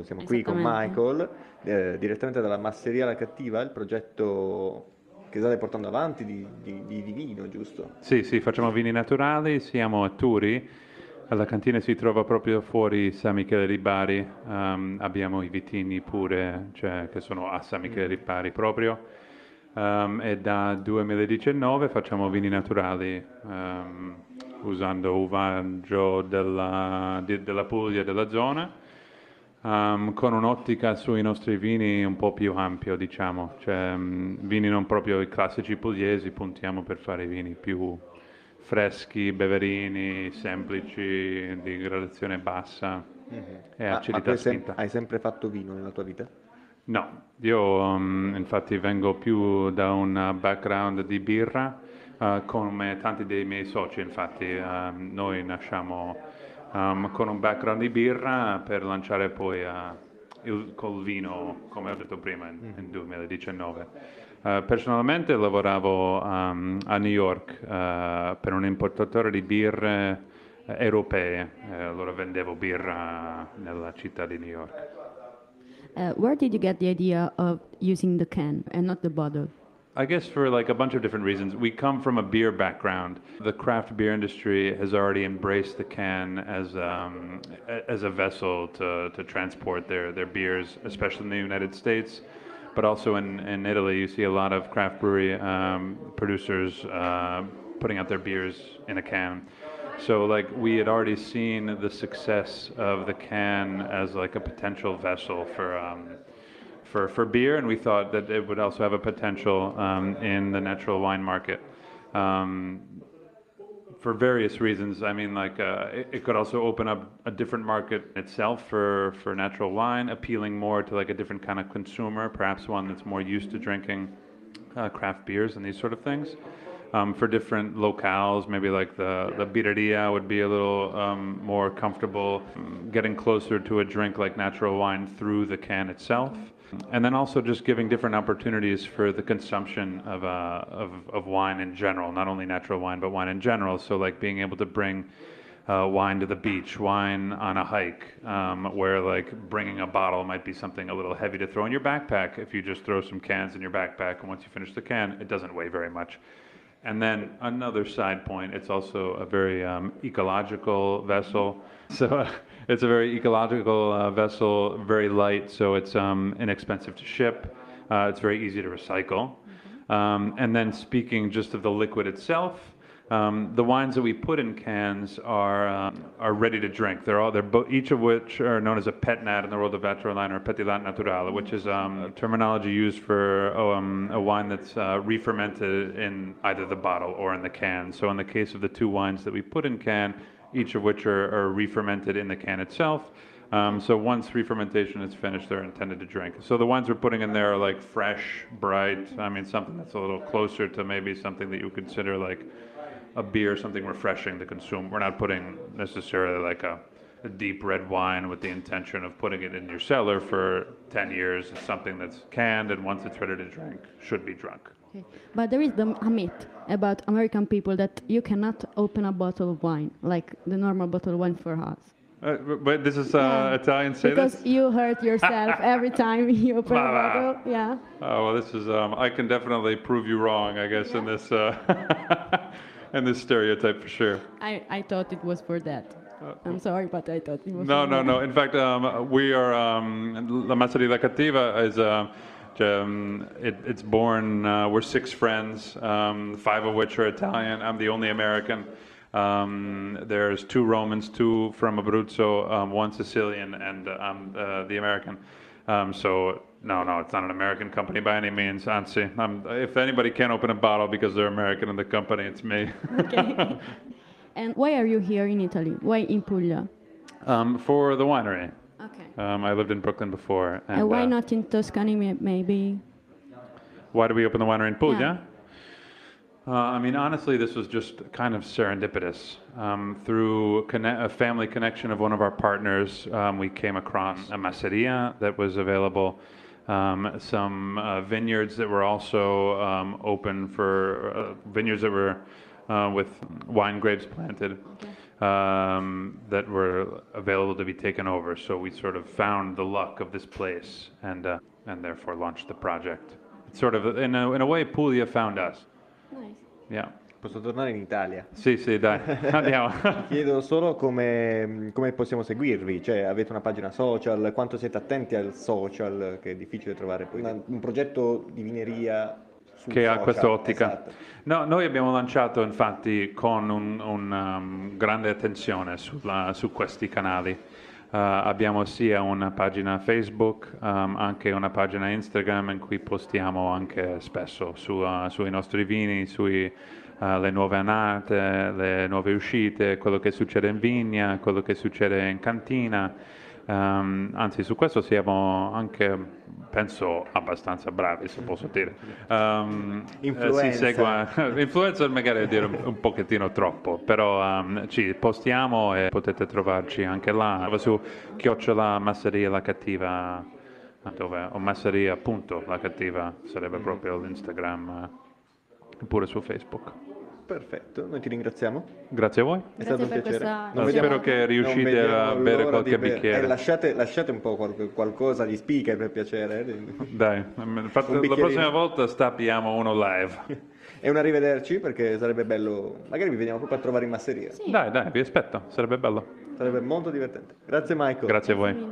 appunto siamo qui con. Michael, eh, direttamente dalla Masseria La Cattiva, il progetto che state portando avanti di, di- di- di vino, giusto? Sì, sì, facciamo vini naturali, siamo a Turi, la cantina si trova proprio fuori San Michele di Bari, ehm, abbiamo i vitini pure, cioè, che sono a San Michele di Bari proprio, Ehm, e da 2019 facciamo vini naturali ehm, usando uvaggio della, di- della Puglia e della zona. Ehm, con un'ottica sui nostri vini un po' più ampio, diciamo, cioè mm, vini non proprio i classici pugliesi, puntiamo per fare vini più freschi, beverini, semplici, di gradazione bassa e Ma- ma acidità sem- spinta. hai sempre fatto vino nella tua vita? No, io mm, infatti vengo più da un background di birra, eh, come tanti dei miei soci, infatti ehm, noi nasciamo ehm, con un background di birra per lanciare poi eh, il, col vino, come ho detto prima, in, in 2019. Eh, personalmente lavoravo ehm, a New York eh, per un importatore di birre europee, allora vendevo birra nella città di New York. Uh, where did you get the idea of using the can and not the bottle? I guess for like a bunch of different reasons. We come from a beer background. The craft beer industry has already embraced the can as um, as a vessel to, to transport their, their beers, especially in the United States, but also in, in Italy. You see a lot of craft brewery um, producers uh, putting out their beers in a can. So like we had already seen the success of the can as like a potential vessel for um, for, for beer, and we thought that it would also have a potential um, in the natural wine market. Um, for various reasons. I mean, like uh, it, it could also open up a different market itself for, for natural wine, appealing more to like a different kind of consumer, perhaps one that's more used to drinking uh, craft beers and these sort of things. Um, for different locales, maybe like the, the birreria would be a little um, more comfortable mm, getting closer to a drink like natural wine through the can itself. And then also just giving different opportunities for the consumption of, uh, of, of wine in general, not only natural wine, but wine in general. So, like being able to bring uh, wine to the beach, wine on a hike, um, where like bringing a bottle might be something a little heavy to throw in your backpack. If you just throw some cans in your backpack, and once you finish the can, it doesn't weigh very much. And then another side point, it's also a very um, ecological vessel. So uh, it's a very ecological uh, vessel, very light, so it's um, inexpensive to ship. Uh, it's very easy to recycle. Um, and then speaking just of the liquid itself, um, the wines that we put in cans are um, are ready to drink. They're all they're bo- each of which are known as a pet nat in the world of Vatroline or pétillant naturale, which is um, a terminology used for oh, um, a wine that's uh, re-fermented in either the bottle or in the can. So in the case of the two wines that we put in can, each of which are, are re-fermented in the can itself. Um, so once re-fermentation is finished, they're intended to drink. So the wines we're putting in there are like fresh, bright. I mean, something that's a little closer to maybe something that you consider like a beer, something refreshing to consume. We're not putting necessarily like a, a deep red wine with the intention of putting it in your cellar for 10 years. It's something that's canned and once it's ready to drink, should be drunk. Okay. But there is the, a myth about American people that you cannot open a bottle of wine, like the normal bottle of wine for us. Uh, but- this is uh, Yeah. Italian say because this? you hurt yourself every time you open a Bah, bah. bottle. Yeah. Oh well, this is. Um, I can definitely prove you wrong, I guess, in this uh, in this stereotype for sure. I, I thought it was for that. I'm sorry, but I thought it was No, no, that. no. In fact, um, we are. Um, La La Cattiva is. Uh, um, it, it's born. Uh, we're six friends, um, five of which are Italian. I'm the only American. Um, there's two Romans, two from Abruzzo, um, one Sicilian, and uh, I'm uh, the American. Um, so no, no, it's not an American company by any means. Anzi, um, if anybody can't open a bottle because they're American in the company, it's me. Okay. and why are you here in Italy? Why in Puglia? um, for the winery. Okay. Um, I lived in Brooklyn before. And, And why uh, not in Tuscany, maybe? Why did we open the winery in Puglia? Yeah. Uh, I mean, honestly, this was just kind of serendipitous. Um, through conne- a family connection of one of our partners, um, we came across a masseria that was available, um, some uh, vineyards that were also um, open for uh, vineyards that were uh, with wine grapes planted. um, that were available to be taken over. So we sort of found the luck of this place and, uh, and therefore launched the project. It's sort of, in a, in a way, Puglia found us. Nice. Yeah. Posso tornare in Italia. Sì, sì, dai, andiamo. Chiedo solo come, come possiamo seguirvi, cioè avete una pagina social, quanto siete attenti al social, che è difficile trovare poi una- un progetto di vineria che ha questa ottica. esatto. No, noi abbiamo lanciato infatti con un, un, um, grande attenzione sulla- su questi canali. Uh, abbiamo sia una pagina Facebook, um, anche una pagina Instagram in cui postiamo anche spesso su, uh, sui nostri vini, sui uh, le nuove annate, le nuove uscite, quello che succede in vigna, quello che succede in cantina. Um, anzi, su questo siamo anche, penso, abbastanza bravi, se posso dire. Um, eh, Influencer. si segua, influencer magari è dire un, pochettino troppo, però um, ci postiamo e potete trovarci anche là, su chiocciola masseria la cattiva, dove, o masseria appunto la cattiva sarebbe proprio l'Instagram, eh, oppure su Facebook. Perfetto, noi ti ringraziamo. Grazie a voi. È Grazie stato un per piacere. questa- Non Spero vediamo- che non riuscite vediamo a bere l'ora qualche bere. bicchiere. Eh, lasciate, lasciate un po' qual- qualcosa di speaker per piacere. eh. Dai, infatti, Un la bicchierino. prossima volta stappiamo uno live. E un arrivederci perché sarebbe bello, magari vi veniamo proprio a trovare in masseria. Sì. Dai, dai, vi aspetto, sarebbe bello. Sarebbe molto divertente. Grazie Michael. Grazie a voi. Mille.